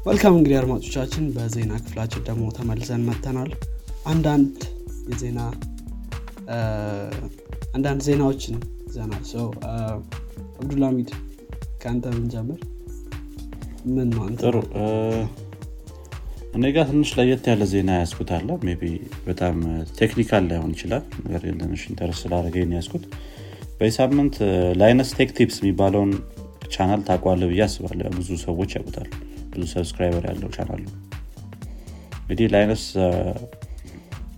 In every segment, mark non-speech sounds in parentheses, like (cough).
መልካም እንግዲህ አድማጮቻችን በዜና ክፍላችን ደግሞ ተመልሰን መጥተናል። አንዳንድ የዜና አንዳንድ ዜናዎችን ይዘናል። ሰው አብዱልሚድ ከአንተ ብንጀምር። ምን ጥሩ። እኔ ጋር ትንሽ ለየት ያለ ዜና ያስኩት አለ። maybe በጣም technical ላይሆን ይችላል። ነገር ግን ትንሽ interest ስላደረገ ያስኩት በዚህ ሳምንት Linus Tech Tips የሚባለውን ቻናል ታቋለ ብዬ አስባለሁ። ብዙ ሰዎች ያውቁታል ብዙ subscriber ያለው ቻናል ነው። እንግዲህ Linus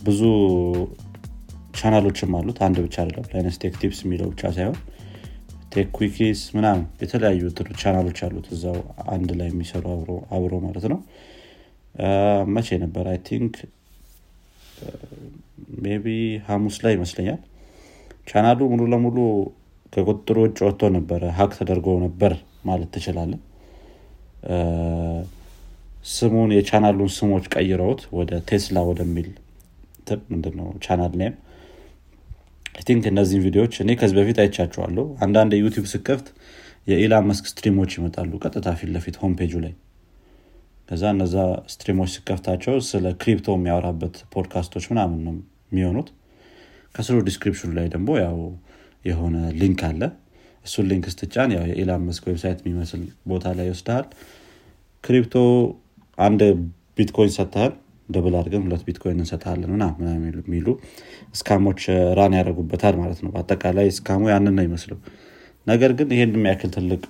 ብዙ ቻናሎችም አሉት። አንድ ብቻ አይደለም። Linus Tech Tips የሚለው ብቻ ሳይሆን ቴክ ኩኪስ ምናምን የተለያዩ ቻናሎች አሉት። እዛው አንድ ላይ የሚሰሩ አብሮ ማለት ነው። መቼ ነበር? I think maybe ሀሙስ ላይ ይመስለኛል። ቻናሉ ሙሉ ለሙሉ ከቁጥሩ ውጭ ወጥቶ ነበረ። hack ተደርጎ ነበር ማለት ትችላለን ስሙን የቻናሉን ስሞች ቀይረውት ወደ ቴስላ ወደሚል ምንድነው channel name። I think እነዚህን ቪዲዮዎች እኔ ከዚህ በፊት አይቻቸዋለሁ። አንዳንድ የ YouTube ስከፍት የ Elon Musk stream ኦች ይመጣሉ ቀጥታ ፊት ለፊት home ላይ። ከዛ እነዛ stream ኦች ስከፍታቸው ስለ crypto የሚያወራበት ፖድካስቶች ምናምን ነው የሚሆኑት። ከስሩ description ኑ ላይ ደግሞ ያው የሆነ link አለ እሱን link ስትጫን ያው የ Elon Musk ዌብሳይት የሚመስል ቦታ ላይ ይወስድሃል። crypto አንድ ቢትኮይን ሰጥተሃል። double አድርገን ሁለት ቢትኮይን እንሰጣለን ና የሚሉ scam ኦች run ያደረጉበታል ማለት ነው። በአጠቃላይ scam ኡ ያንን ነው ይመስለው ነገር ግን ይሄን የሚያክል ትልቅ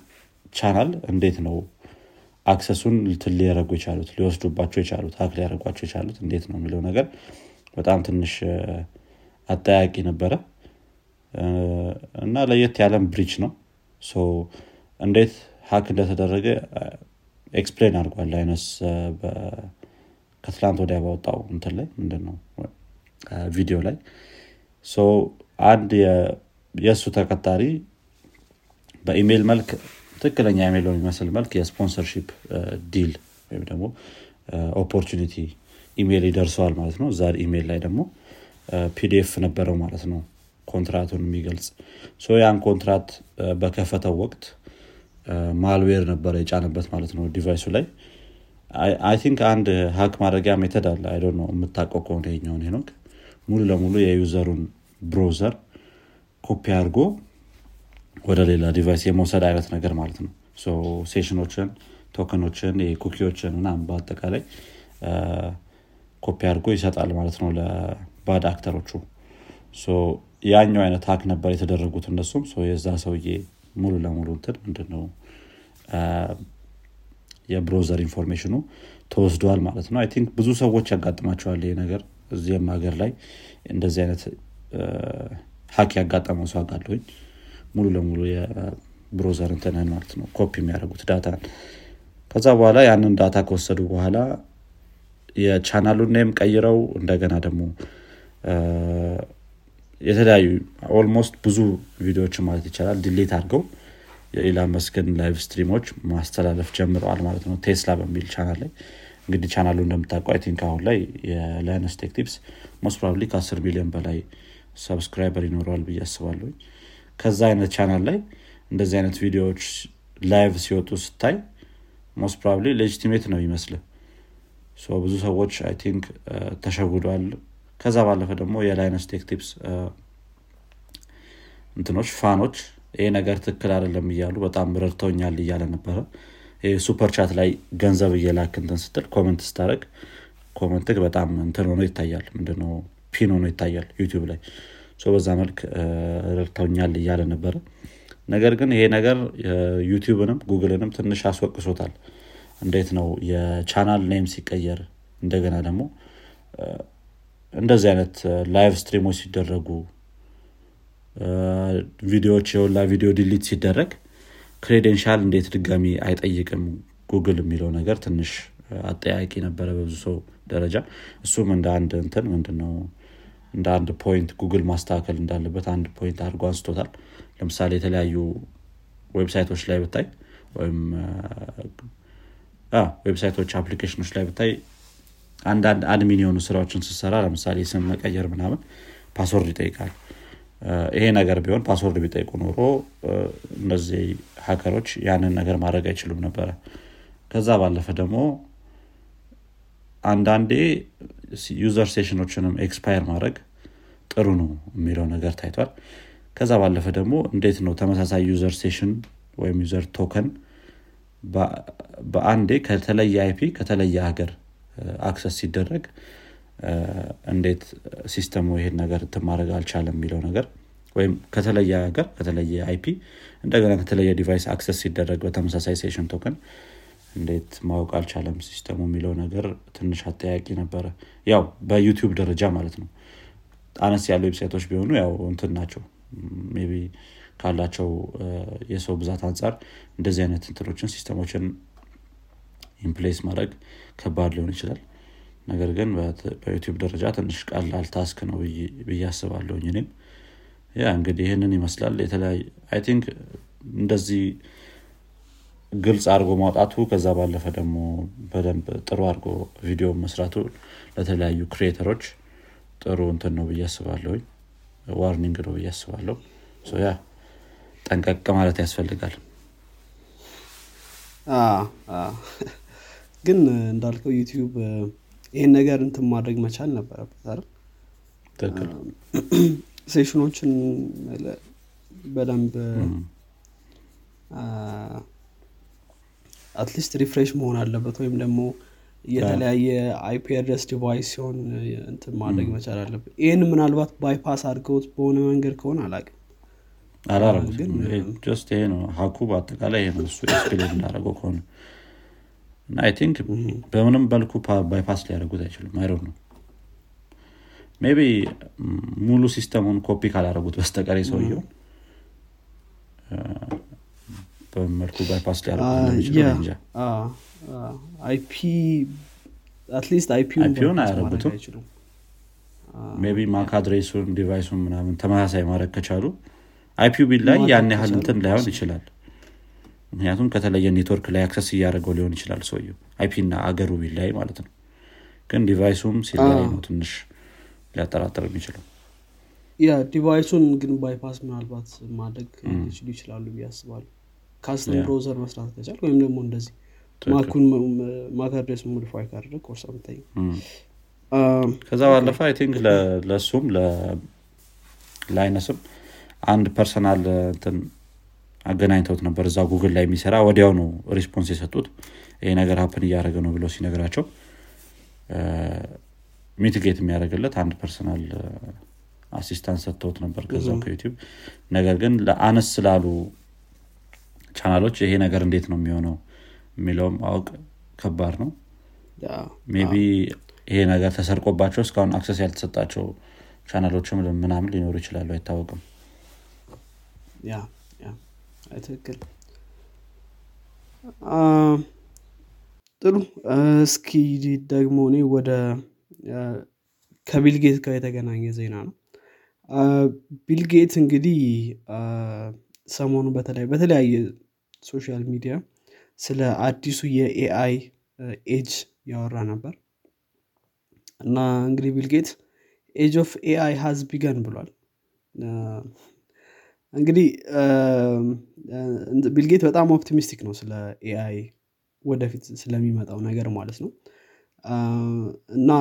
ቻናል እንዴት ነው access ኡን ሊያደረጉ የቻሉት ሊወስዱባቸው የቻሉት hack ሊያደረጓቸው የቻሉት እንዴት ነው የሚለው ነገር በጣም ትንሽ አጠያቂ ነበረ እና ለየት ያለም breach ነው። እንዴት hack እንደተደረገ explain አድርጓል Linus ከትላንት ወዲያ ባወጣው እንትን ላይ ምንድን ነው ቪዲዮ ላይ። አንድ የእሱ ተቀጣሪ በኢሜይል መልክ ትክክለኛ ኢሜይል በሚመስል መልክ የ sponsorship deal ወይም ደግሞ opportunity ኢሜይል ይደርሰዋል ማለት ነው። እዛ ኢሜይል ላይ ደግሞ PDF ነበረው ማለት ነው ኮንትራቱን የሚገልጽ ያን ኮንትራት በከፈተው ወቅት malware ነበረ የጫነበት ማለት ነው device ኡ ላይ። I think አንድ hack ማድረጊያ method አለ። አይ ነው የምታውቀው ከሆነ ይኛውን ሄኖክ። ሙሉ ለሙሉ የ user ኡን browser copy አድርጎ ወደ ሌላ device የመውሰድ አይነት ነገር ማለት ነው። session ኦችን token ኦችን cookie ዎችን ምናምን በአጠቃላይ ኮፒ አድርጎ ይሰጣል ማለት ነው ለ bad actor ኦቹ ያኛው አይነት hack ነበር የተደረጉት እነሱም። የዛ ሰውዬ ሙሉ ለሙሉ እንትን ምንድነው? የ browser information ኑ ተወስደዋል ማለት ነው። I think ብዙ ሰዎች ያጋጥማቸዋል ይሄ ነገር እዚህም ሀገር ላይ እንደዚህ አይነት hack ያጋጠመው ሰው አጋለሁኝ ሙሉ ለሙሉ የ browser እንትንህን ማለት ነው። ኮፒ የሚያደርጉት data ከዛ በኋላ ያንን data ከወሰዱ በኋላ የቻናሉን name ቀይረው እንደገና ደግሞ የተለያዩ almost ብዙ ቪዲዮዎችን ማለት ይቻላል delete አድርገው የ Elon Musk ን live stream ኦች ማስተላለፍ ጀምረዋል ማለት ነው። ቴስላ በሚል ቻናል ላይ እንግዲህ ቻናሉ እንደምታውቀው I think አሁን ላይ የ Linus Tech Tips most probably ከ10 ሚሊዮን በላይ subscriber ይኖረዋል ብዬ አስባለሁ ከዛ አይነት ቻናል ላይ እንደዚህ አይነት ቪዲዮዎች live ሲወጡ ስታይ most probably legitimate ነው ይመስል ብዙ ሰዎች I think ተሸውዷል ከዛ ባለፈ ደግሞ የ Linus Tech Tips እንትኖች fan ኦች ይሄ ነገር ትክክል አይደለም እያሉ በጣም ረድተውኛል እያለ ነበረ። super chat ላይ ገንዘብ እየላክ እንትን ስትል comment ስታደረግ comment ህ በጣም እንትን ሆኖ ይታያል። ምንድነው? pin ሆኖ ይታያል YouTube ላይ። በዛ መልክ ረድተውኛል እያለ ነበረ። ነገር ግን ይሄ ነገር YouTube ንም Google ንም ትንሽ አስወቅሶታል። እንዴት ነው የ channel name ሲቀየር? እንደገና ደግሞ እንደዚህ አይነት live stream ኦች ሲደረጉ ቪዲዮዎች የወላ ቪዲዮ delete ሲደረግ credential እንዴት ድጋሚ አይጠይቅም ጉግል የሚለው ነገር ትንሽ አጠያቂ ነበረ በብዙ ሰው ደረጃ። እሱም እንደ አንድ እንትን ምንድነው? እንደ አንድ point Google ማስተካከል እንዳለበት አንድ point አድርጎ አንስቶታል። ለምሳሌ የተለያዩ ዌብሳይቶች ላይ ብታይ ወይም ዌብሳይቶች application ኦች ላይ ብታይ አንዳንድ admin የሆኑ ስራዎችን ስሰራ ለምሳሌ ስም መቀየር ምናምን password ይጠይቃል። ይሄ ነገር ቢሆን password ቢጠይቁ ኖሮ እነዚህ hacker ኦች ያንን ነገር ማድረግ አይችሉም ነበረ። ከዛ ባለፈ ደግሞ አንዳንዴ user session ኦችንም expire ማድረግ ጥሩ ነው የሚለው ነገር ታይቷል። ከዛ ባለፈ ደግሞ እንዴት ነው ተመሳሳይ user session ወይም user token በአንዴ ከተለየ IP ከተለየ ሀገር access ሲደረግ እንዴት system ኡ ይሄን ነገር እንትን ማድረግ አልቻለም የሚለው ነገር ወይም ከተለየ ሀገር ከተለየ IP እንደገና ከተለየ device access ሲደረግ በተመሳሳይ session token እንዴት ማወቅ አልቻለም system ኡ የሚለው ነገር ትንሽ አጠያቂ ነበረ። ያው በ YouTube ደረጃ ማለት ነው። አነስ ያሉ website ኦች ቢሆኑ ያው እንትን ናቸው። ቢ ካላቸው የሰው ብዛት አንጻር እንደዚህ አይነት እንትኖችን system ኦችን implement ማድረግ ከባድ ሊሆን ይችላል። ነገር ግን በ YouTube ደረጃ ትንሽ ቀላል task ነው ብዬ አስባለሁኝ እኔም። Yeah እንግዲህ ይህንን ይመስላል። የተለያዩ I think እንደዚህ ግልጽ አድርጎ ማውጣቱ ከዛ ባለፈ ደግሞ በደንብ ጥሩ አድርጎ ቪዲዮ መስራቱ ለተለያዩ creator ኦች ጥሩ እንትን ነው ብዬ አስባለሁኝ። warning ነው ብዬ አስባለሁ። yeah ጠንቀቅ ማለት ያስፈልጋል ግን እንዳልከው YouTube ይህን ነገር እንትን ማድረግ መቻል ነበረበት አይደል? (clears throat) session ኦችን በደንብ at least refresh መሆን አለበት ወይም ደግሞ የተለያየ IP address device ሲሆን እንትን ማድረግ መቻል አለበት። ይህን ምናልባት bypass አድርገውት በሆነ መንገድ ከሆነ አላቅም አላረጉትም። Just ይሄ ነው። Hack ኡ በአጠቃላይ ይሄ ነው። እሱ explain እንዳደረገው ከሆነ እና I think በምንም መልኩ bypass ሊያደርጉት አይችሉም አይሮ ነው maybe ሙሉ system ኡን copy ካላደረጉት በስተቀር ሰውየውን በምን መልኩ bypass ሊያደርጉት IP at least IP ውን MAC address ኡን device ኡን ምናምን ተመሳሳይ ማድረግ ከቻሉ IP ው ቢለይ ያን ያህል እንትን ላይሆን ይችላል ምክንያቱም ከተለየ ኔትወርክ ላይ access እያደረገው ሊሆን ይችላል ሰውየው። IP እና አገሩ ቢለይ ማለት ነው። ግን device ኡም ሲለይ ነው ትንሽ ሊያጠራጥር የሚችለው። Yeah device ኡን ግን bypass ምናልባት ማድረግ ሊችሉ ይችላሉ አስባለሁ። custom browser መስራት ከቻል ወይም ደግሞ እንደዚህ MAC ኡን address modify ካደረግ or something ከዛ ባለፈ I think ለእሱም ለ Linus ም አንድ personal እንትን አገናኝተውት ነበር። እዛ ጉግል ላይ የሚሰራ ወዲያው ነው response የሰጡት። ይሄ ነገር happen እያደረገ ነው ብሎ ሲነግራቸው mitigate የሚያደርግለት አንድ personal assistant ሰጥተውት ነበር ከዛው ከ YouTube። ነገር ግን ለአነስ ስላሉ ቻናሎች ይሄ ነገር እንዴት ነው የሚሆነው የሚለውም ማወቅ ከባድ ነው። Maybe ይሄ ነገር ተሰርቆባቸው እስካሁን access ያልተሰጣቸው ቻናሎችም ምናምን ሊኖሩ ይችላሉ አይታወቅም ትክክል። ጥሩ። እስኪ ደግሞ እኔ ወደ ከ Bill Gates ጋር የተገናኘ ዜና ነው። Bill Gates እንግዲህ ሰሞኑ በተለይ በተለያየ social media ስለ አዲሱ የኤአይ ኤጅ ያወራ ነበር። እና እንግዲህ Bill Gates age of AI has begun ብሏል እንግዲህ Bill Gates በጣም optimistic ነው ስለ AI ወደፊት ስለሚመጣው ነገር ማለት ነው። እና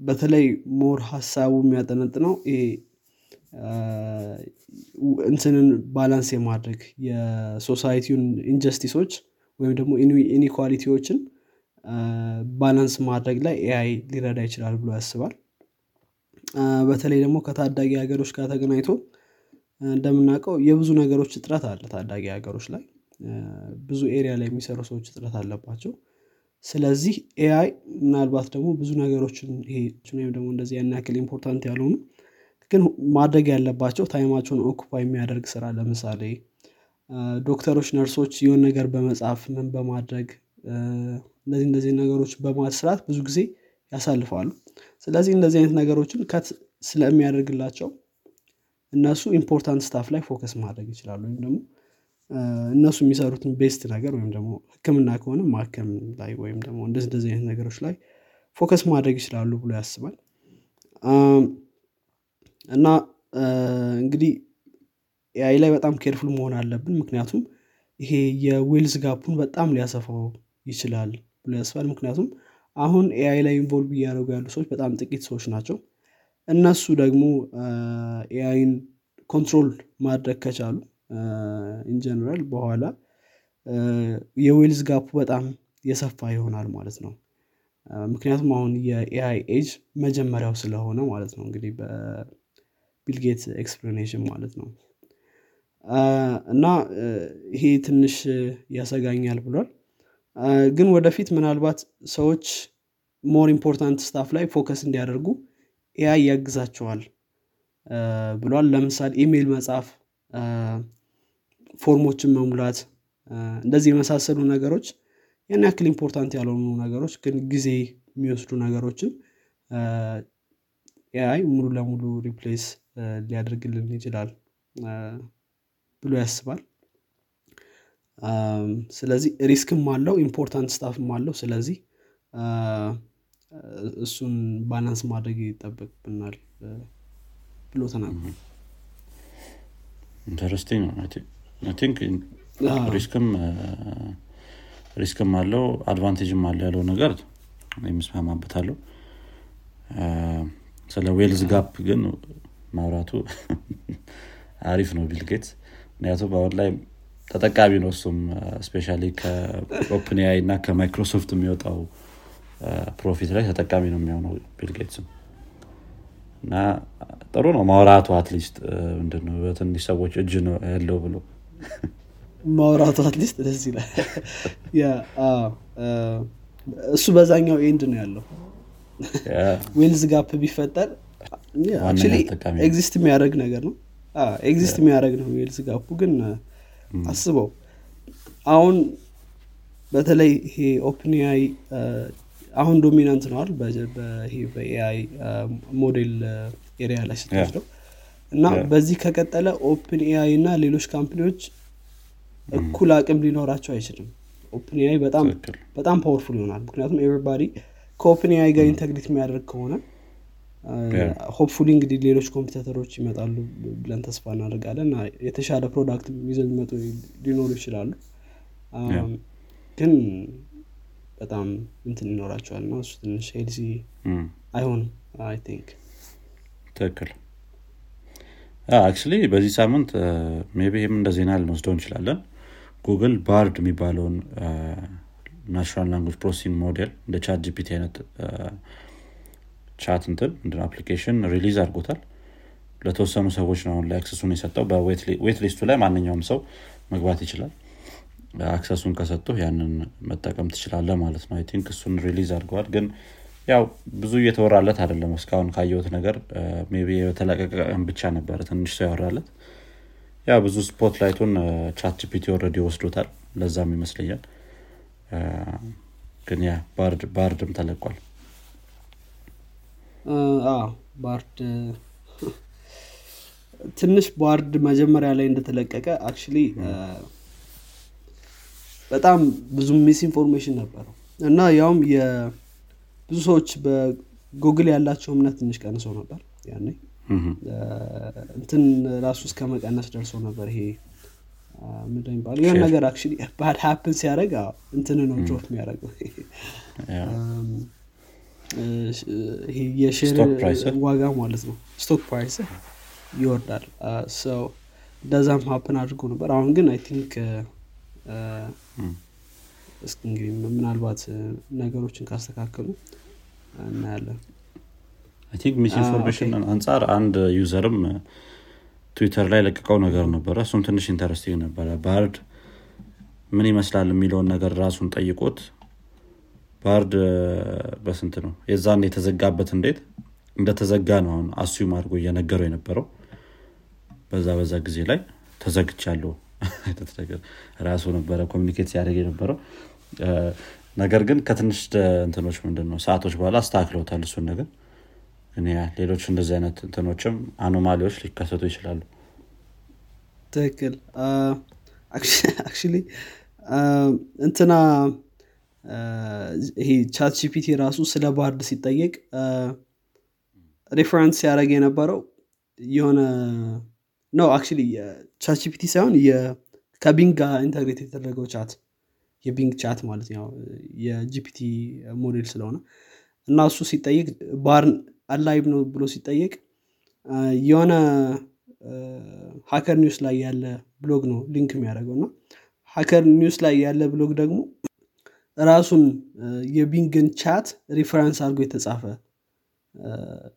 በተለይ more ሀሳቡ የሚያጠነጥነው እንትንን balance የማድረግ የ society ውን injustice ኦች ወይም ደግሞ inequality ዎችን balance ማድረግ ላይ AI ሊረዳ ይችላል ብሎ ያስባል። በተለይ ደግሞ ከታዳጊ ሀገሮች ጋር ተገናኝቶ እንደምናውቀው የብዙ ነገሮች እጥረት አለ ታዳጊ ሀገሮች ላይ። ብዙ area ላይ የሚሰሩ ሰዎች እጥረት አለባቸው። ስለዚህ AI ምናልባት ደግሞ ብዙ ነገሮችን ይሄ ወይም ደግሞ እንደዚህ ያን ያክል important ያልሆኑ ግን ማድረግ ያለባቸው time ኣቸውን occupy የሚያደርግ ስራ ለምሳሌ ዶክተሮች ነርሶች የሆን ነገር በመጻፍ ምን በማድረግ እንደዚህ እንደዚህ ነገሮች በማስራት ብዙ ጊዜ ያሳልፋሉ። ስለዚህ እንደዚህ አይነት ነገሮችን cut ስለሚያደርግላቸው እነሱ important stuff ላይ focus ማድረግ ይችላሉ ወይም ደግሞ እነሱ የሚሰሩትን best ነገር ወይም ደግሞ ህክምና ከሆነ ማከም ላይ ወይም ደግሞ እንደዚህ አይነት ነገሮች ላይ focus ማድረግ ይችላሉ ብሎ ያስባል። እና እንግዲህ AI ላይ በጣም careful መሆን አለብን ምክንያቱም ይሄ የ wealth gap ኡን በጣም ሊያሰፋው ይችላል ብሎ ያስባል። ምክንያቱም አሁን AI ላይ involve እያደረጉ ያሉ ሰዎች በጣም ጥቂት ሰዎች ናቸው እነሱ ደግሞ AI ን control ማድረግ ከቻሉ in general በኋላ የ wealth gap ኡ በጣም የሰፋ ይሆናል ማለት ነው። ምክንያቱም አሁን የኤአይ ኤጅ መጀመሪያው ስለሆነ ማለት ነው። እንግዲህ በ Bill Gates explanation ማለት ነው። እና ይሄ ትንሽ ያሰጋኛል ብሏል። ግን ወደፊት ምናልባት ሰዎች more important stuff ላይ focus እንዲያደርጉ AI ያግዛቸዋል ብሏል። ለምሳሌ ኢሜይል መጻፍ ፎርሞችን መሙላት እንደዚህ የመሳሰሉ ነገሮች ያን ያክል important ያልሆኑ ነገሮች ግን ጊዜ የሚወስዱ ነገሮችን AI ሙሉ ለሙሉ replace ሊያደርግልን ይችላል ብሎ ያስባል። ስለዚህ risk ም አለው important stuff ም አለው። ስለዚህ እሱን balance ማድረግ ይጠበቅብናል ብሎ ተናግሯል interesting risk ም አለው advantage ም አለ ያለው ነገር የምስማማበታለሁ። ስለ wealth gap ግን ማውራቱ (laughs) አሪፍ ነው ቢል ጌት ምክንያቱም አሁን ላይ ተጠቃሚ ነው እሱም especially ከ OpenAI እና ከማይክሮሶፍት የሚወጣው profit ላይ ተጠቃሚ ነው የሚሆነው ቢል ጌትስም እና ጥሩ ነው ማውራቱ at least ምንድነው በትንሽ ሰዎች እጅ ነው ያለው ብሎ። ማውራቱ at least ደስ ይላል። እሱ በዛኛው end ነው ያለው። wealth gap ቢፈጠር exist የሚያደርግ ነገር ነው። exist የሚያደርግ ነው wealth gap ኡ ግን አስበው። አሁን በተለይ ይሄ OpenAI አሁን dominant ሆነዋል በ AI model area ላይ ስትወስደው እና በዚህ ከቀጠለ OpenAI እና ሌሎች company ዎች እኩል አቅም ሊኖራቸው አይችልም። OpenAI በጣም powerful ይሆናል። ምክንያቱም everybody ከ OpenAI ጋር integrate የሚያደርግ ከሆነ hopefully እንግዲህ ሌሎች competitor ኦች ይመጣሉ ብለን ተስፋ እናደርጋለን። እና የተሻለ product ይዘው የሚመጡ ሊኖሩ ይችላሉ። ግን በጣም እንትን ይኖራቸዋል እና እሱ ትንሽ healthy አይሆንም I think። ትክክል። actually በዚህ ሳምንት maybe ይህም እንደ ዜና ልንወስደው እንችላለን። Google Bard የሚባለውን natural language processing model እንደ ChatGPT አይነት chat እንትን application release አድርጎታል። ለተወሰኑ ሰዎች ነው አሁን ላይ access ኡን የሰጠው። በ waitlist ኡ ላይ ማንኛውም ሰው መግባት ይችላል access ኡን ከሰጡ ያንን መጠቀም ትችላለህ ማለት ነው። think እሱን release አድርገዋል። ግን ያው ብዙ እየተወራለት አይደለም። እስካሁን ካየሁት ነገር maybe የተለቀቀ ቀን ብቻ ነበረ ትንሽ ሰው ያወራለት። ያው ብዙ spotlight ኡን ChatGPT already ወስዶታል። ለዛም ይመስለኛል። ግን ያ Bard ም ተለቋል። Bard ትንሽ Bard መጀመሪያ ላይ እንደተለቀቀ actually በጣም ብዙ misinformation ነበረው። እና ያውም ብዙ ሰዎች በጉግል ያላቸው እምነት ትንሽ ቀንሰው ነበር ያኔ። እንትን ራሱ እስከ መቀነስ ደርሶ ነበር ይሄ ምንድን የሚባለው? ይሆን ነገር አክ ባድ ሀፕን ሲያደረግ እንትን ነው ድሮፕ የሚያደረገው ይሄ። የሼር ዋጋ ማለት ነው። ስቶክ ፕራይስ ይወርዳል። ሰው እንደዛም ሀፕን አድርጎ ነበር። አሁን ግን አይ ቲንክ እስኪ እንግዲህ ምናልባት ነገሮችን ካስተካከሉ እናያለን። think misinformation አንጻር አንድ user ም Twitter ላይ ለቀቀው ነገር ነበረ። እሱም ትንሽ interesting ነበረ። Bard ምን ይመስላል የሚለውን ነገር ራሱን ጠይቆት Bard በስንት ነው? የዛን የተዘጋበት እንዴት? እንደተዘጋ ነው አሁን assume አድርጎ እየነገረው የነበረው። በዛ በዛ ጊዜ ላይ ተዘግቻለሁ (laughs) ራሱ ነበረ communicate ሲያደርግ የነበረው። ነገር ግን ከትንሽ እንትኖች ምንድን ነው ሰዓቶች በኋላ አስተካክለውታል እሱን ነገር። ሌሎች እንደዚህ አይነት እንትኖችም anomaly ዎች ሊከሰቱ ይችላሉ። ትክክል። actually እንትና ይሄ chat ራሱ ስለ Bard ሲጠየቅ reference ሲያደረግ የነበረው የሆነ ነው actually ChatGPT ሳይሆን ከ Bing ጋር integrate የተደረገው chat የ Bing chat ማለት ነው። የ GPT model ስለሆነ እና እሱ ሲጠይቅ Bard alive ነው ብሎ ሲጠየቅ የሆነ Hacker News ላይ ያለ ብሎግ ነው link የሚያደርገው እና Hacker News ላይ ያለ ብሎግ ደግሞ ራሱን የ Bing ን chat reference አድርጎ የተጻፈ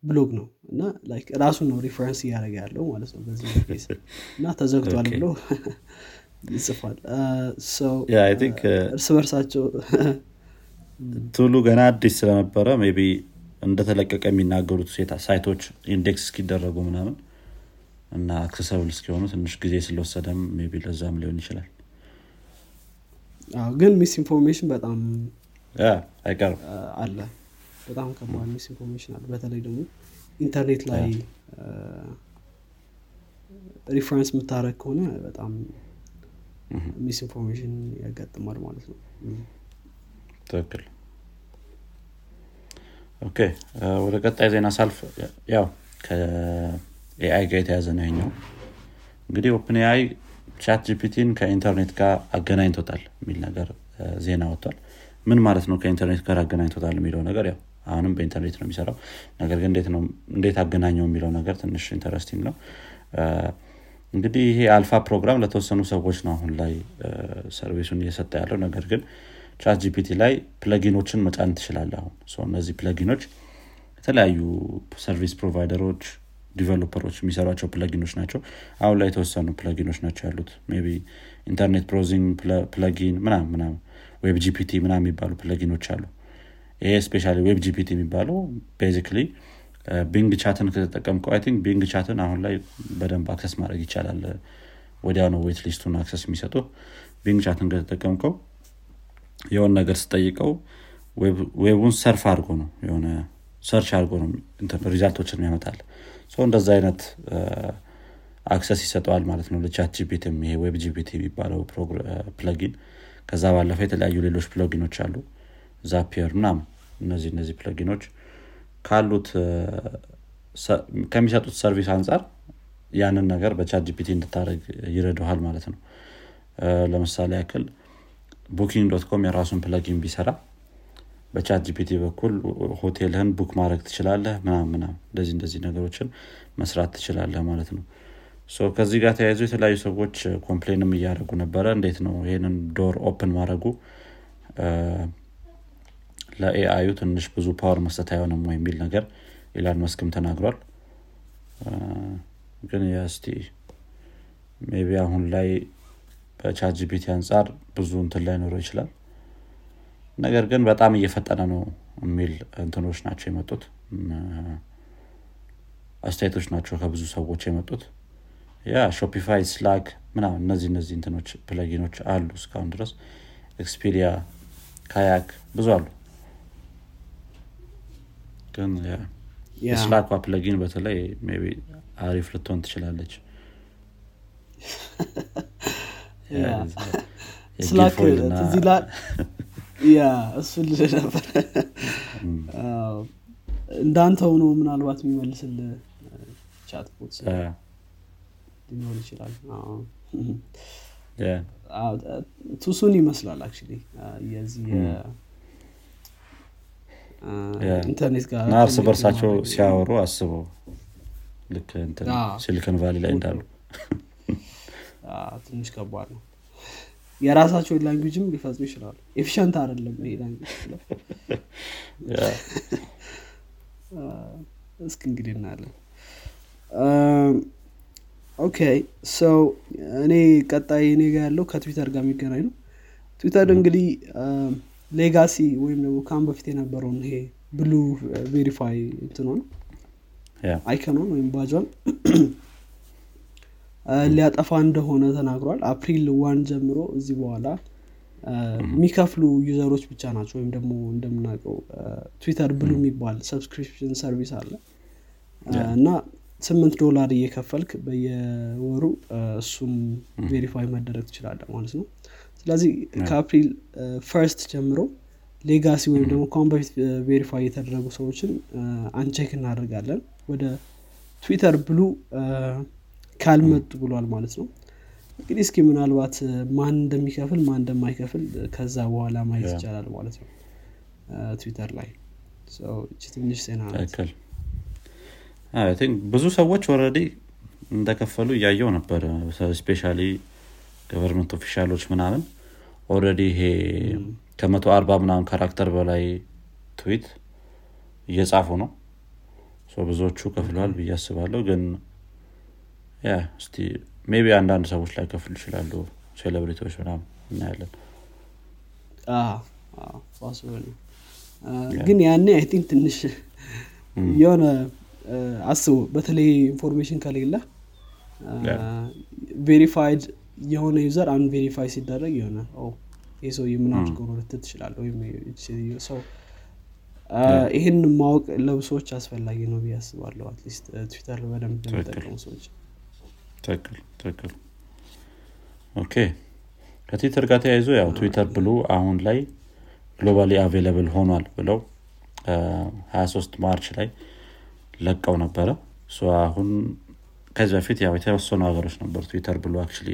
ብሎግ ነው እና ራሱን ነው reference እያደረገ ያለው ማለት ነው በዚህ case እና ተዘግቷል ብሎ (laughs) ይጽፋል። እርስ በርሳቸው (laughs) ቱሉ ገና አዲስ ስለነበረ maybe እንደተለቀቀ የሚናገሩት site ኦች index እስኪደረጉ ምናምን እና accessible እስኪሆኑ ትንሽ ጊዜ ስለወሰደም maybe ለዛም ሊሆን ይችላል። ግን misinformation በጣም አይቀርም። አለ በጣም ከባድ misinformation አለ። በተለይ ደግሞ ኢንተርኔት ላይ reference የምታደርግ ከሆነ በጣም misinformation ያጋጥማል ማለት ነው። ትክክል። okay ወደ ቀጣይ ዜና ሳልፍ ያው ከ AI ጋር የተያዘ ነው ይኛው እንግዲህ OpenAI ChatGPT ን ከኢንተርኔት ጋር አገናኝቶታል የሚል ነገር ዜና ወጥቷል። ምን ማለት ነው ከኢንተርኔት ጋር አገናኝቶታል የሚለው ነገር ያው አሁንም በኢንተርኔት ነው የሚሰራው። ነገር ግን እንዴት አገናኘው የሚለው ነገር ትንሽ interesting ነው። እንግዲህ ይሄ alpha program ለተወሰኑ ሰዎች ነው አሁን ላይ service ኡን እየሰጠ ያለው። ነገር ግን ChatGPT ላይ plugin ኦችን መጫን ትችላለ አሁን። እነዚህ plugin ኦች የተለያዩ service provider ኦች developer ኦች የሚሰሯቸው plugin ኦች ናቸው። አሁን ላይ የተወሰኑ plugin ኦች ናቸው ያሉት። ቢ internet browsing plugin ምናም ምናም WebGPT ምናም የሚባሉ plugin ኦች አሉ ይሄ especially WebGPT የሚባለው basically Bing Chat ን ከተጠቀምከው I think Bing Chat ን አሁን ላይ በደንብ access ማድረግ ይቻላል። ወዲያ ነው waitlist ኡን access የሚሰጡ Bing Chat ን ከተጠቀምከው የሆነ ነገር ስትጠይቀው web ኡን surf አድርጎ ነው የሆነ search አድርጎ ነው result ኦችን ያመጣል እንደዛ አይነት access ይሰጠዋል ማለት ነው ለ ChatGPT ም ይሄ WebGPT የሚባለው plugin ከዛ ባለፈ የተለያዩ ሌሎች plugin ኦች አሉ። Zapier ምናም እነዚህ እነዚህ plugin ኦች ካሉት ከሚሰጡት service አንጻር ያንን ነገር በ ChatGPT እንድታደረግ ይረዱሃል ማለት ነው። ለምሳሌ ያክል Booking.com የራሱን plugin ቢሰራ በ ChatGPT በኩል ሆቴልህን book ማድረግ ትችላለህ ምናም ምናም እንደዚህ እንደዚህ ነገሮችን መስራት ትችላለህ ማለት ነው። ከዚህ ጋር ተያይዞ የተለያዩ ሰዎች complain ም እያደረጉ ነበረ። እንዴት ነው ይህንን door open ማድረጉ ለ AI ኡ ትንሽ ብዙ power መስጠት አይሆንም የሚል ነገር ኢላን መስክም ተናግሯል። ግን ያ እስቲ maybe አሁን ላይ በ ChatGPT አንጻር ብዙ እንትን ላይኖረው ይችላል። ነገር ግን በጣም እየፈጠነ ነው የሚል እንትኖች ናቸው የመጡት። አስተያየቶች ናቸው ከብዙ ሰዎች የመጡት። yeah Shopify Slack ምናምን እነዚህ እነዚህ እንትኖች plugin ኦች አሉ እስካሁን ድረስ። Expedia Kayak ብዙ አሉ ግን የ Slack ኳ plugin በተለይ maybe አሪፍ ልትሆን ትችላለች። (laughs) (laughs) እሱ ልል ነበር። እንዳንተ ሆኖ ምናልባት የሚመልስል ቻትቦት ሊኖር ይችላል። ቱሱን ይመስላል አክ የዚህ እና እርስ በርሳቸው ሲያወሩ አስበው ልክ ሲሊኮን ቫሊ ላይ እንዳሉ (laughs) ትንሽ ከባድ ነው። የራሳቸውን ላንጉጅም ሊፈጽሙ ይችላሉ። ኤፊሽንት አይደለም ይሄ ላንጉጅ (laughs) እስኪ እንግዲህ እናያለን። okay ሰው እኔ ቀጣይ እኔ ጋ ያለው ከትዊተር ጋር የሚገናኝ ነው። ትዊተር እንግዲህ legacy ወይም ደግሞ ከዛም በፊት የነበረውን ይሄ blue verify እንትኗን icon ኗን ወይም ባጇን (clears throat) ሊያጠፋ እንደሆነ ተናግሯል። April one ጀምሮ ከዚህ በኋላ የሚከፍሉ user ኦች ብቻ ናቸው። ወይም ደግሞ እንደምናውቀው Twitter Blue የሚባል subscription service አለ። እና ስምንት ዶላር እየከፈልክ በየወሩ እሱም verify መደረግ ትችላለ ማለት ነው ስለዚህ ከ April first ጀምሮ legacy ወይም ደግሞ በፊት verify የተደረጉ ሰዎችን uncheck እናደርጋለን። ወደ Twitter Blue ካልመጡ ብሏል ማለት ነው። እንግዲህ እስኪ ምናልባት ማን እንደሚከፍል ማን እንደማይከፍል ከዛ በኋላ ማየት ይቻላል ማለት ነው። ትዊተር ላይ ትንሽ ዜና ብዙ ሰዎች already እንደከፈሉ እያየሁ ነበር especially government official ኦች ምናምን already ይሄ ከመቶ አርባ ምናምን character በላይ ትዊት እየጻፉ ነው። ብዙዎቹ ከፍለዋል ብዬ አስባለሁ። ግን yeah እስቲ maybe አንዳንድ ሰዎች ላይከፍሉ ይችላሉ። celebrity ዎች ምናምን እናያለን። ግን ያኔ I think ትንሽ የሆነ አስቡ በተለይ information ከሌለ verified የሆነ user unverify ሲደረግ የሆነ ይህ ሰው የምን አድርገው ነው ልትል ትችላለ ወይም ሰው ይህን ማወቅ ለብሶዎች አስፈላጊ ነው ብዬ አስባለሁ። at least ትዊተር በደንብ ለሚጠቀሙ ሰዎች። ትክክል ትክክል። Okay። ከትዊተር ጋር ተያይዞ ያው Twitter Blue አሁን ላይ globally available ሆኗል ብለው 23 March ላይ ለቀው ነበረ። አሁን ከዚህ በፊት ያው የተወሰኑ ሀገሮች ነበሩ። Twitter Blue actually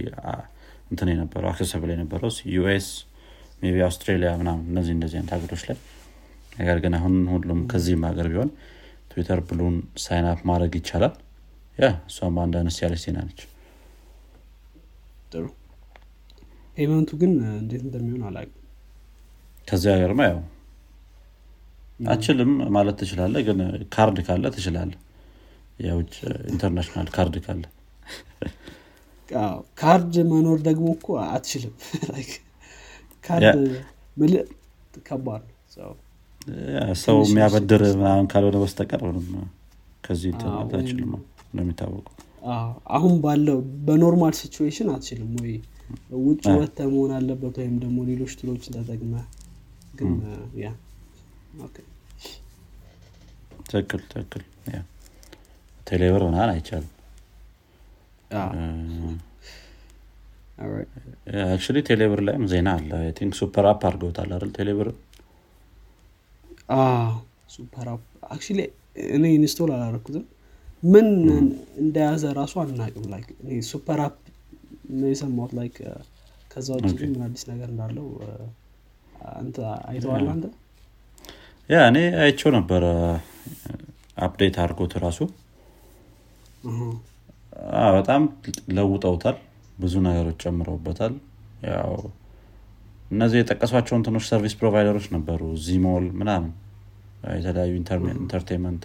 እንትን የነበረው accessible የነበረው US maybe አውስትሬሊያ ምናምን እነዚህ እንደዚህ አይነት ሀገሮች ላይ። ነገር ግን አሁን ሁሉም ከዚህም ሀገር ቢሆን Twitter Blue ን sign up ማድረግ ይቻላል። yeah እሷም አንድ አነስ ያለች ዜና ነች። ጥሩ። payment ኡ ግን እንዴት እንደሚሆን አላውቅም። ከዚህ ሀገርማ ያው አችልም ማለት ትችላለ ግን ካርድ ካለ ትችላለ የውጭ international card ካለ? ካርድ መኖር ደግሞ እኮ አትችልም። (laughs) ካርድ ከባድ ሰው የሚያበድር ምናምን ካልሆነ በስተቀር ከዚህ ማለት አይችልም እንደሚታወቁ አሁን ባለው በ normal situation አትችልም ወይ? ውጭ ወተ መሆን አለበት ወይም ደግሞ ሌሎች tool ኦችን ተጠቅመ ግን yeah ትክክል ትክክል ቴሌብር ምናምን አይቻልም። actually ቴሌብር ላይም ዜና አለ። think super app አድርገውታል አይደል ቴሌብር? super app actually እኔ install አላረኩትም ምን እንደያዘ ራሱ አናቅም like super app ነው የሰማሁት። like ከዛ ውጭ ምን አዲስ ነገር እንዳለው አንተ አይተዋል አንተ? yeah እኔ አይቸው ነበረ። update አድርጎት ራሱ በጣም ለውጠውታል። ብዙ ነገሮች ጨምረውበታል። ያው እነዚህ የጠቀሷቸው እንትኖች service provider ኦች ነበሩ። ZMall ምናምን የተለያዩ entertainment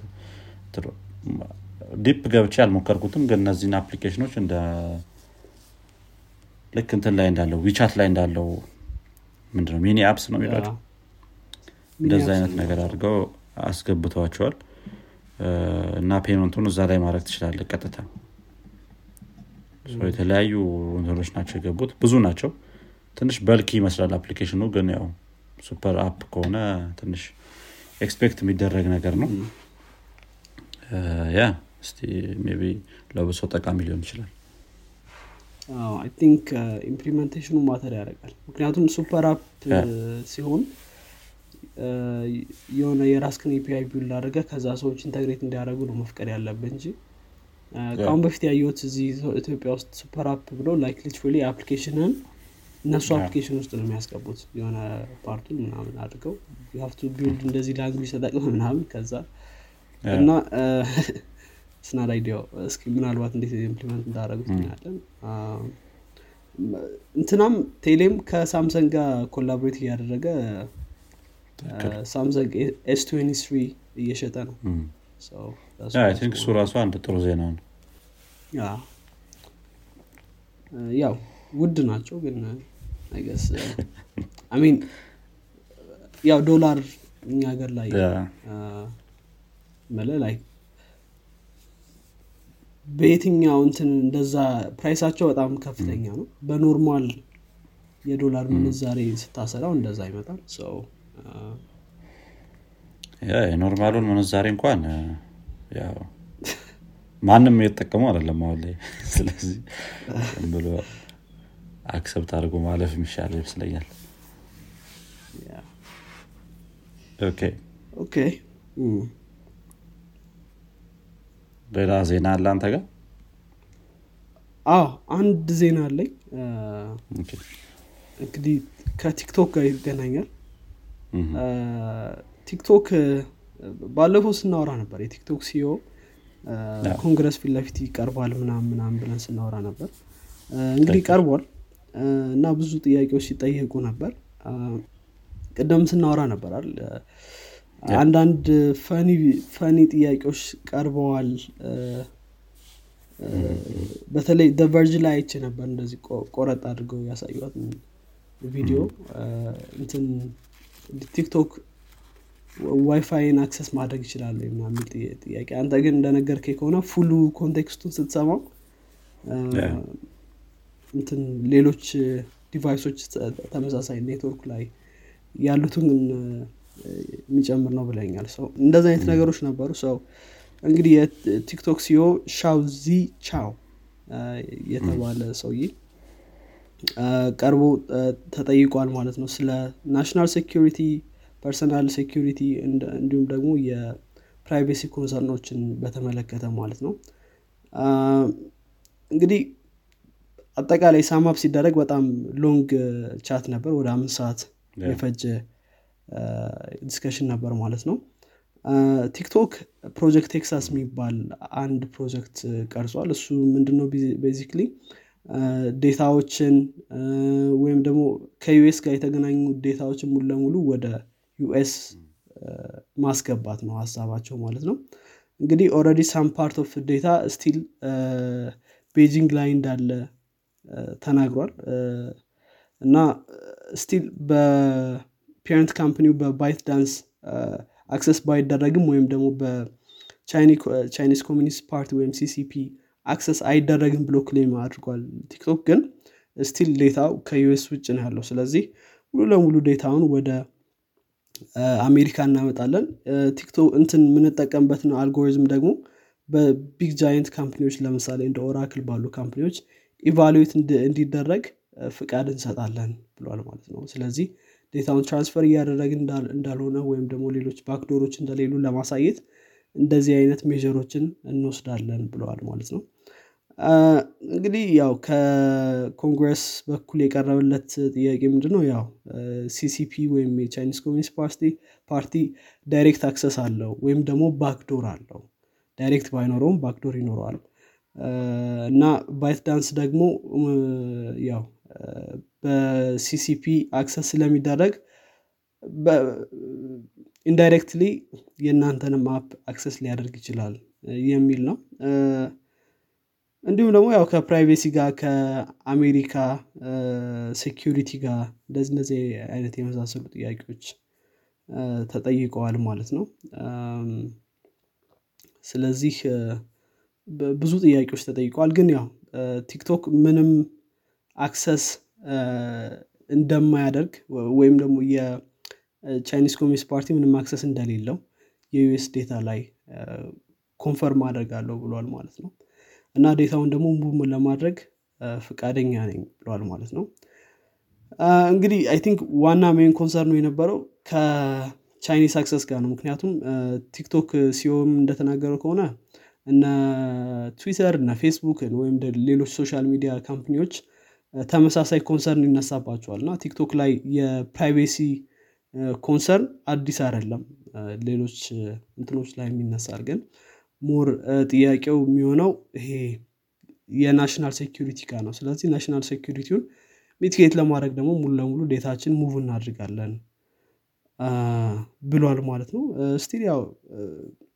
deep ገብቼ አልሞከርኩትም። ግን እነዚህን application ኦች እንደ ልክ እንትን ላይ እንዳለው WeChat ላይ እንዳለው ምንድነው mini apps ነው የሚሏቸው? እንደዚ አይነት ነገር አድርገው አስገብተዋቸዋል እና payment ኡን እዛ ላይ ማድረግ ትችላለ ቀጥታ። የተለያዩ እንትኖች ናቸው የገቡት። ብዙ ናቸው። ትንሽ bulky ይመስላል application ኑ ግን ያው super app ከሆነ ትንሽ expect የሚደረግ ነገር ነው። yeah እስቲ ቢ ለብሰው ጠቃሚ ሊሆን ይችላል። I think implementation ኑ matter ያደርጋል። ምክንያቱም super app ሲሆን የሆነ የራስክን API build አድርገ ከዛ ሰዎች integrate እንዲያደርጉ ነው መፍቀድ ያለብን እንጂ። ከአሁን በፊት ያየሁት እዚህ ኢትዮጵያ ውስጥ super app ብለው like literally application ን እነሱ application ውስጥ ነው የሚያስገቡት። የሆነ part ኡን ምናምን አድርገው have to build እንደዚህ language ተጠቅመ ምናምን ከዛ እና ስናድ idea ው እስኪ ምናልባት እንዴት implement እንዳደረጉት እናያለን። እንትናም ቴሌም ከሳምሰንግ ጋር collaborate እያደረገ ሳምሰንግ ኤስ እየሸጠ ነው. think እሱ ራሱ አንድ ጥሩ ዜና ነው. ያው ውድ ናቸው ግን I guess I mean (laughs) ያው ዶላር እኛ ሀገር ላይ መለ ላይ በየትኛው እንትን እንደዛ price ኣቸው በጣም ከፍተኛ ነው። በ normal የዶላር ምንዛሬ ስታሰራው እንደዛ ይመጣል። ሰው የ normal ኡን ምንዛሬ እንኳን ያው ማንም እየተጠቀሙ አይደለም አሁን ላይ። (laughs) ስለዚህ ብሎ accept አድርጎ ማለፍ የሚሻል ይመስለኛል። okay። okay። ሌላ ዜና አለ አንተ ጋር? አዎ አንድ ዜና አለኝ። እንግዲህ ከቲክቶክ ጋር ይገናኛል ቲክቶክ ባለፈው ስናወራ ነበር የቲክቶክ CEO ኮንግረስ ፊት ለፊት ይቀርባል ምናም ምናም ብለን ስናወራ ነበር። እንግዲህ ቀርቧል። እና ብዙ ጥያቄዎች ሲጠየቁ ነበር። ቅደም ስናወራ ነበር አይደል? አንዳንድ funny ጥያቄዎች ቀርበዋል። በተለይ The Verge ላይ አይቼ ነበር እንደዚህ ቆረጥ አድርገው ያሳዩት ቪዲዮ። እንትን ቲክቶክ WiFi ን access ማድረግ ይችላሉ የሚል ጥያ- ጥያቄ። አንተ ግን እንደነገርከኝ ከሆነ full ኡ context ኡን ስትሰማው. እንትን ሌሎች device ኦች ተመሳሳይ ኔትወርክ ላይ ያሉትን የሚጨምር ነው ብለኛል ሰው እንደዚህ አይነት ነገሮች ነበሩ። ሰው እንግዲህ የቲክቶክ CEO Shou Zi Chew የተባለ ሰውዬ ቀርቦ ተጠይቋል ማለት ነው። ስለ national security personal security እንዲሁም ደግሞ የ privacy concern ኦችን በተመለከተ ማለት ነው። እንግዲህ አጠቃላይ sum up ሲደረግ በጣም long chat ነበር። ወደ አምስት ሰዓት. የፈጀ discussion ነበር ማለት ነው። ቲክቶክ Project Texas የሚባል አንድ ፕሮጀክት ቀርጿል። እሱ ምንድነው? basically data ዎችን ወይም ደግሞ ከ US ጋር የተገናኙ data ዎችን ሙሉ ለሙሉ ወደ US ማስገባት ነው ሀሳባቸው ማለት ነው። እንግዲህ already some part of data still ቤጂንግ ላይ እንዳለ ተናግሯል። እና still በ parent company ው በ ByteDance access ባይደረግም ወይም ደግሞ በ Chinese Communist Party ወይም CCP access አይደረግም ብሎ claim አድርጓል ቲክቶክ ግን still data ው ከ US ውጭ ነው ያለው። ስለዚህ ሙሉ ለሙሉ data ውን ወደ አሜሪካ እናመጣለን። ቲክቶክ እንትን የምንጠቀምበት ነው አልጎሪዝም ደግሞ በ big giant company ዎች ለምሳሌ እንደ ኦራክል ባሉ company ዎች evaluate እንዲደረግ ፍቃድ እንሰጣለን ብሏል ማለት ነው። ስለዚህ data ውን transfer እያደረግን እንዳል- እንዳልሆነ ወይም ደግሞ ሌሎች backdoor ኦች እንደሌሉ ለማሳየት እንደዚህ አይነት measure ኦችን እንወስዳለን ብለዋል ማለት ነው። እንግዲህ ያው ከኮንግረስ በኩል የቀረበለት ጥያቄ ምንድነው? ያው CCP ወይም የ Chinese Communist Party party direct access አለው ወይም ደግሞ backdoor አለው። direct ባይኖረውም backdoor ይኖረዋል። እና ByteDance ደግሞ ያው በ CCP access ስለሚደረግ indirectly የእናንተንም app access ሊያደርግ ይችላል የሚል ነው። እንዲሁም ደግሞ ያው ከ privacy ጋር ከአሜሪካ security ጋር እንደዚህ እንደዚህ አይነት የመሳሰሉ ጥያቄዎች ተጠይቀዋል ማለት ነው። ስለዚህ ብዙ ጥያቄዎች ተጠይቀዋል። ግን ያው TikTok ምንም access እንደማያደርግ ወይም ደግሞ የ Chinese Communist Party ምንም access እንደሌለው የ US data ላይ confirm አደርጋለሁ ብሏል ማለት ነው። እና data ውን ደግሞ move ለማድረግ ፍቃደኛ ነኝ ብለዋል ማለት ነው። እንግዲህ I think ዋና main concern ኡ የነበረው ከ Chinese access ጋር ነው። ምክንያቱም TikTok CEO ም እንደተናገረው ከሆነ እነ ትዊተር እነ ፌስቡክን ወይም ሌሎች social media company ዎች ተመሳሳይ concern ይነሳባቸዋል። እና TikTok ላይ የ privacy concern አዲስ አይደለም። ሌሎች እንትኖች ላይ የሚነሳል ግን more ጥያቄው የሚሆነው ይሄ የ national security ጋር ነው። ስለዚህ national security ውን mitigate ለማድረግ ደግሞ ሙሉ ለሙሉ data ችን move እናድርጋለን ብሏል ማለት ነው። still ያው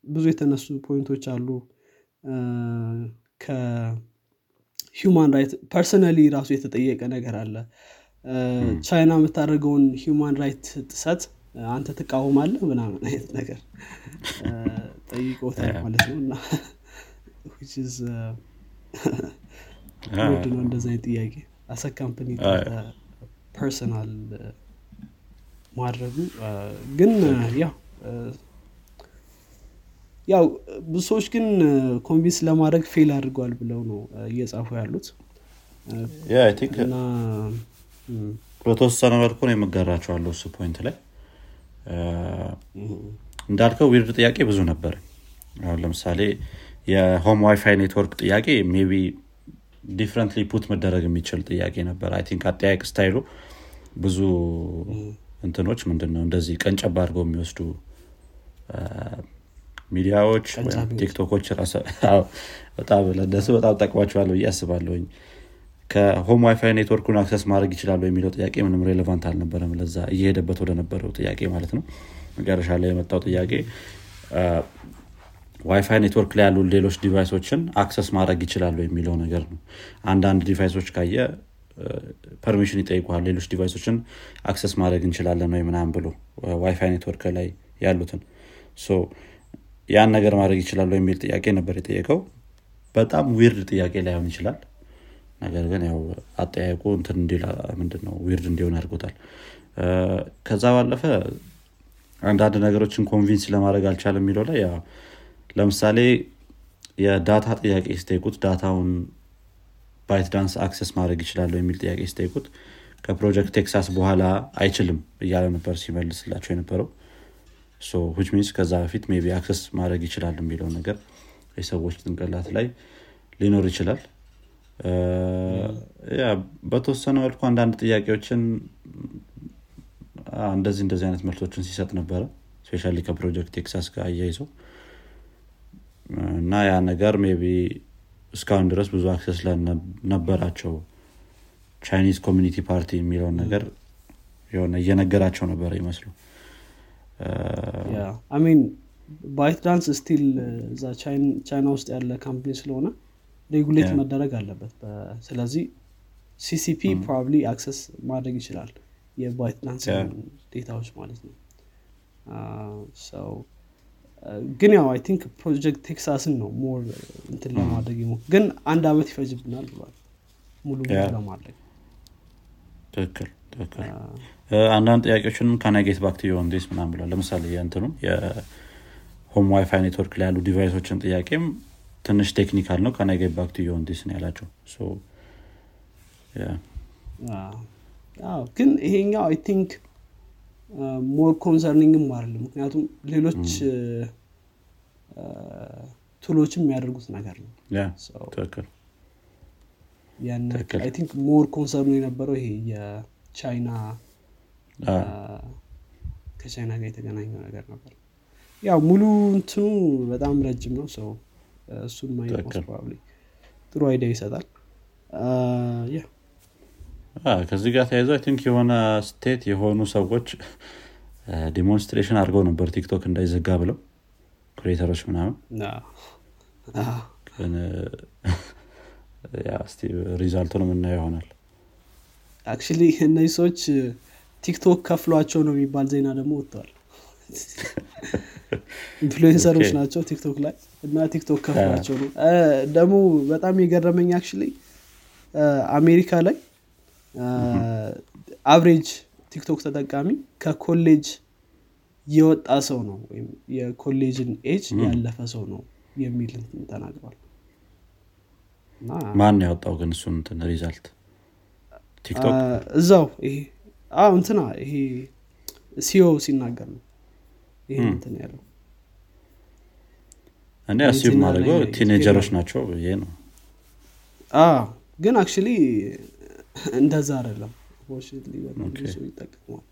ብዙ የተነሱ point ኦች አሉ። ከ human right personally ራሱ የተጠየቀ ነገር አለ ቻይና የምታደርገውን human right ጥሰት አንተ ትቃወማለህ? ምናምን አይነት ነገር ጠይቆታል ማለት ነው እና (laughs) ነው እንደዚህ አይነት ጥያቄ? as a company personal ማድረጉ ግን ያው ያው ብዙ ሰዎች ግን convince ለማድረግ fail አድርገዋል ብለው ነው እየጻፉ ያሉት በተወሰነ መልኩ ነው የምጋራቸዋለሁ እሱ point ላይ። እንዳልከው weird ጥያቄ ብዙ ነበር። አሁን ለምሳሌ የ home WiFi network ጥያቄ maybe differently put መደረግ የሚችል ጥያቄ ነበር። I think አጠያየቅ style ኡ ብዙ እንትኖች ምንድን ነው እንደዚህ ቀንጨባ አድርገው የሚወስዱ ሚዲያዎች TikTok ኦች በጣም ለእነሱ በጣም ጠቅሟቸዋል ብዬ አስባለሁኝ ከ home WiFi network ኡን access ማድረግ ይችላሉ የሚለው ጥያቄ ምንም relevant አልነበረም። ለዛ እየሄደበት ወደ ነበረው ጥያቄ ማለት ነው። መጨረሻ ላይ የመጣው ጥያቄ WiFi network ላይ ያሉ ሌሎች device ኦችን access ማድረግ ይችላሉ የሚለው ነገር ነው። አንዳንድ device ኦች ካየ permission ይጠይቋል ሌሎች device ኦችን access ማድረግ እንችላለን ወይ ምናምን ብሎ WiFi network ላይ ያሉትን። ያን ነገር ማድረግ ይችላሉ የሚል ጥያቄ ነበር የጠየቀው። በጣም weird ጥያቄ ላይሆን ይችላል ነገር ግን ያው አጠያየቁ እንትን እንዲል ምንድን ነው weird እንዲሆን አድርጎታል ከዛ ባለፈ አንዳንድ ነገሮችን convince ለማድረግ አልቻለም የሚለው ላይ ለምሳሌ የ data ጥያቄ ሲጠይቁት data ውን ByteDance access ማድረግ ይችላሉ የሚል ጥያቄ ሲጠይቁት ከ Project Texas በኋላ አይችልም እያለ ነበር ሲመልስላቸው የነበረው። means ከዛ በፊት ቢ access ማድረግ ይችላል የሚለው ነገር የሰዎች ጭንቅላት ላይ ሊኖር ይችላል በተወሰነ መልኩ አንዳንድ ጥያቄዎችን እንደዚህ እንደዚህ አይነት መልሶችን ሲሰጥ ነበረ። specially ከ Project Texas ጋር አያይዘው እና ያ ነገር ቢ እስካሁን ድረስ ብዙ access ነበራቸው Chinese Communist Party የሚለውን ነገር የሆነ እየነገራቸው ነበረ ይመስሉ። I mean ByteDance still እዛ ቻይና ውስጥ ያለ company ስለሆነ regulate መደረግ አለበት ስለዚህ CCP probably access ማድረግ ይችላል የ ByteDance Yeah. data ዎች ማለት ነው ግን ያው አይ ቲንክ ፕሮጀክት ቴክሳስን ነው ሞር እንትን ለማድረግ ይሞ ግን አንድ አመት ይፈጅብናል ብሏል ሙሉ. ለማድረግ ትክክል ትክክል አንዳንድ ጥያቄዎችንም ካናጌት ባክቲ የሆን ዴስ ምናም ብሏል ለምሳሌ የእንትኑ የሆም ዋይፋይ ኔትወርክ ላይ ያሉ ዲቫይሶችን ጥያቄም ትንሽ ቴክኒካል ነው። ካናጌት ባክቲ የሆን ዴስ ነው ያላቸው። ግን ይሄኛው አይ ቲንክ more concerning ም አይደለም። ምክንያቱም ሌሎች tool ኦችም የሚያደርጉት ነገር ነው። more concern ኡ የነበረው ይሄ የቻይና አ፣ አ፣ ከቻይና ጋር የተገናኘው ነገር ነበር። ያው ሙሉ እንትኑ በጣም ረጅም ነው። ሰው እሱን ማየት ጥሩ idea ይሰጣል። ከዚህ ጋር ተያይዞ think የሆነ state የሆኑ ሰዎች demonstration አድርገው ነበር TikTok እንዳይዘጋ ብለው creator ኦች ምናምን። result ኡን የምናየው ይሆናል። actually እነዚህ ሰዎች TikTok ከፍሏቸው ነው የሚባል ዜና ደግሞ ወጥተዋል (laughs) influencer ኦች ናቸው TikTok ላይ እና TikTok ከፍሏቸው ነው። ደግሞ በጣም የገረመኝ actually አሜሪካ ላይ average TikTok ተጠቃሚ ከኮሌጅ የወጣ ሰው ነው ወይም የኮሌጅን ኤጅ ያለፈ ሰው ነው የሚል ተናግሯል። ማን ያወጣው ግን እሱን result? TikTok? እዛው ይሄ እንትና ይሄ CEO ሲናገር ነው ም። እንትን ያለው እኔ ዜና ማድረገው teenager ኦች ናቸው ብዬ ነው። ግን actually እንደዛ አይደለም። ይጠቀመዋል።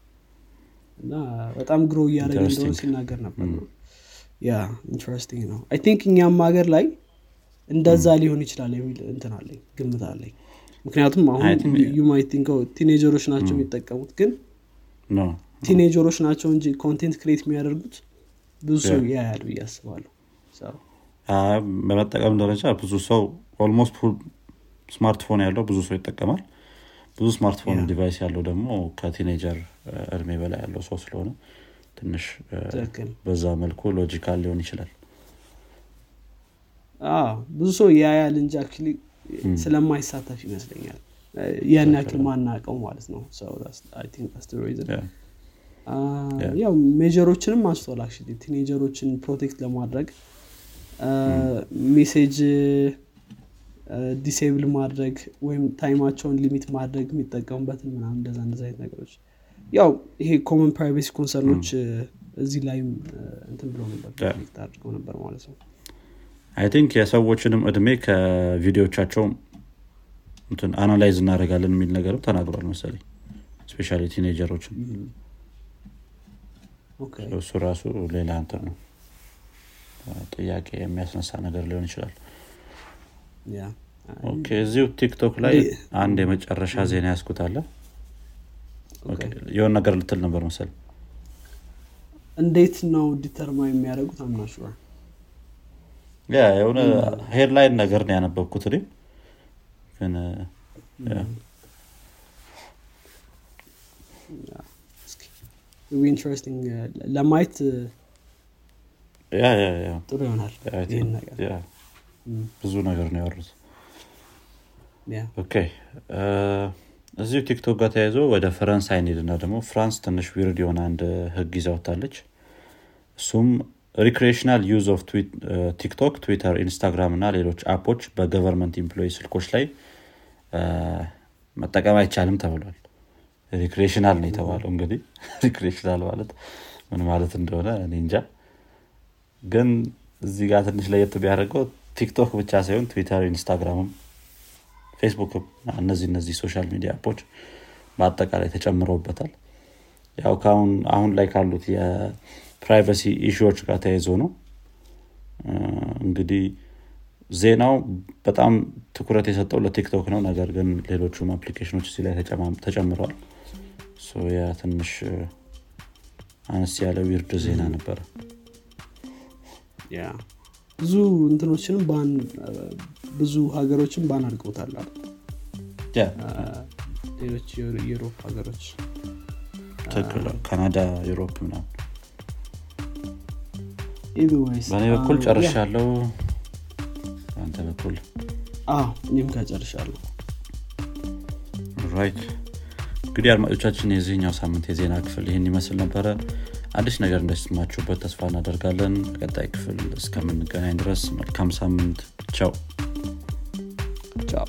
እና በጣም grow እያደረገ እንደሆነ. ሲናገር ነበር ያ interesting ነው። I think እኛም ሀገር ላይ እንደዛ ሊሆን ይችላል የሚል እንትን አለኝ ግምት አለኝ። ምክንያቱም አሁን you might think teenager ኦች ናቸው የሚጠቀሙት ግን teenager ኦች ናቸው እንጂ content create የሚያደርጉት ብዙ ሰው. ያያል ብዬ አስባለሁ። በመጠቀም ደረጃ ብዙ ሰው almost smartphone ያለው ብዙ ሰው ይጠቀማል። ብዙ smartphone. device ያለው ደግሞ ከ teenager እ፣ እድሜ በላይ ያለው ሰው ስለሆነ ትንሽ ትክክል። በዛ መልኩ logical ሊሆን ይችላል። ብዙ ሰው ያያል እንጂ actually ስለማይሳተፍ ይመስለኛል። ያን ያክል ማናቀው ማለት ነው ያው measure ኦችንም አንስቷል actually teenager ኦችን protect ለማድረግ message disable ማድረግ ወይም time ኣቸውን limit ማድረግ የሚጠቀሙበትን ምናምን እንደዛ እንደዛ አይነት ነገሮች። ያው ይሄ common privacy concern ኦች እዚህ ላይም እንትን ብሎ ነበር አድርገው ነበር ማለት ነው። I think የሰዎችንም እድሜ ከቪዲዮቻቸው analyze እናደርጋለን የሚል ነገርም ተናግሯል መሰለኝ። ስፔሻ ቲኔጀሮችን እሱ ራሱ ሌላ እንትን ነው። ጥያቄ የሚያስነሳ ነገር ሊሆን ይችላል። እዚሁ ቲክቶክ ላይ አንድ የመጨረሻ ዜና ያስኩታለ ኦኬ። የሆነ ነገር ልትል ነበር መሰል እንዴት ነው ዲተርማ የሚያደርጉት? አምናሹ ያ የሆነ ሄድላይን ነገር ነው ያነበብኩት እኔ። ግን interesting ለማየት yeah yeah ጥሩ ይሆናል እም፣ ብዙ ነገር ነው ያወሩት. okay እ፣ እዚሁ TikTok ጋር ተያይዞ ወደ ፈረንሳይ እንሄድና ደግሞ France ትንሽ weird የሆነ አንድ ህግ ይዛ ወጥታለች እሱም recreational use of TikTok Twitter Instagram እና ሌሎች app ኦች በ government employee ስልኮች ላይ መጠቀም አይቻልም ተብሏል recreational ነው የተባለው እንግዲህ (laughs) recreational ማለት ምን ማለት እንደሆነ እንጃ። ግን እዚህ ጋር ትንሽ ለየት ቢያደርገው TikTok ብቻ ሳይሆን Twitter Instagram ም Facebook ም እነዚህ እነዚህ social media app ኦች በአጠቃላይ ተጨምረውበታል። ያው አሁን ላይ ካሉት የ privacy issue ዎች ጋር ተያይዞ ነው። እንግዲህ ዜናው በጣም ትኩረት የሰጠው ለ TikTok ነው። ነገር ግን ሌሎቹም application ኦች እዚህ ላይ ተጨምረዋል yeah ትንሽ እ፣ አነስ ያለ weird ዜና ነበረ። ያ ብዙ እንትኖችንም ban ብዙ ሀገሮችን ban አድርገውታል አ፣ ሌሎች የ Euro- የ Europe ሀገሮች። ካናዳ Europe ምናምን። በእኔ በኩል ጨርሻለው በአንተ በኩል? እኔም ጋር ጨርሻለሁ። right እንግዲህ አድማጮቻችን የዚህኛው ሳምንት የዜና ክፍል ይህን ይመስል ነበረ። አዲስ ነገር እንደሰማችሁበት ተስፋ እናደርጋለን። ቀጣይ ክፍል እስከምንገናኝ ድረስ መልካም ሳምንት። ቻው። ቻው።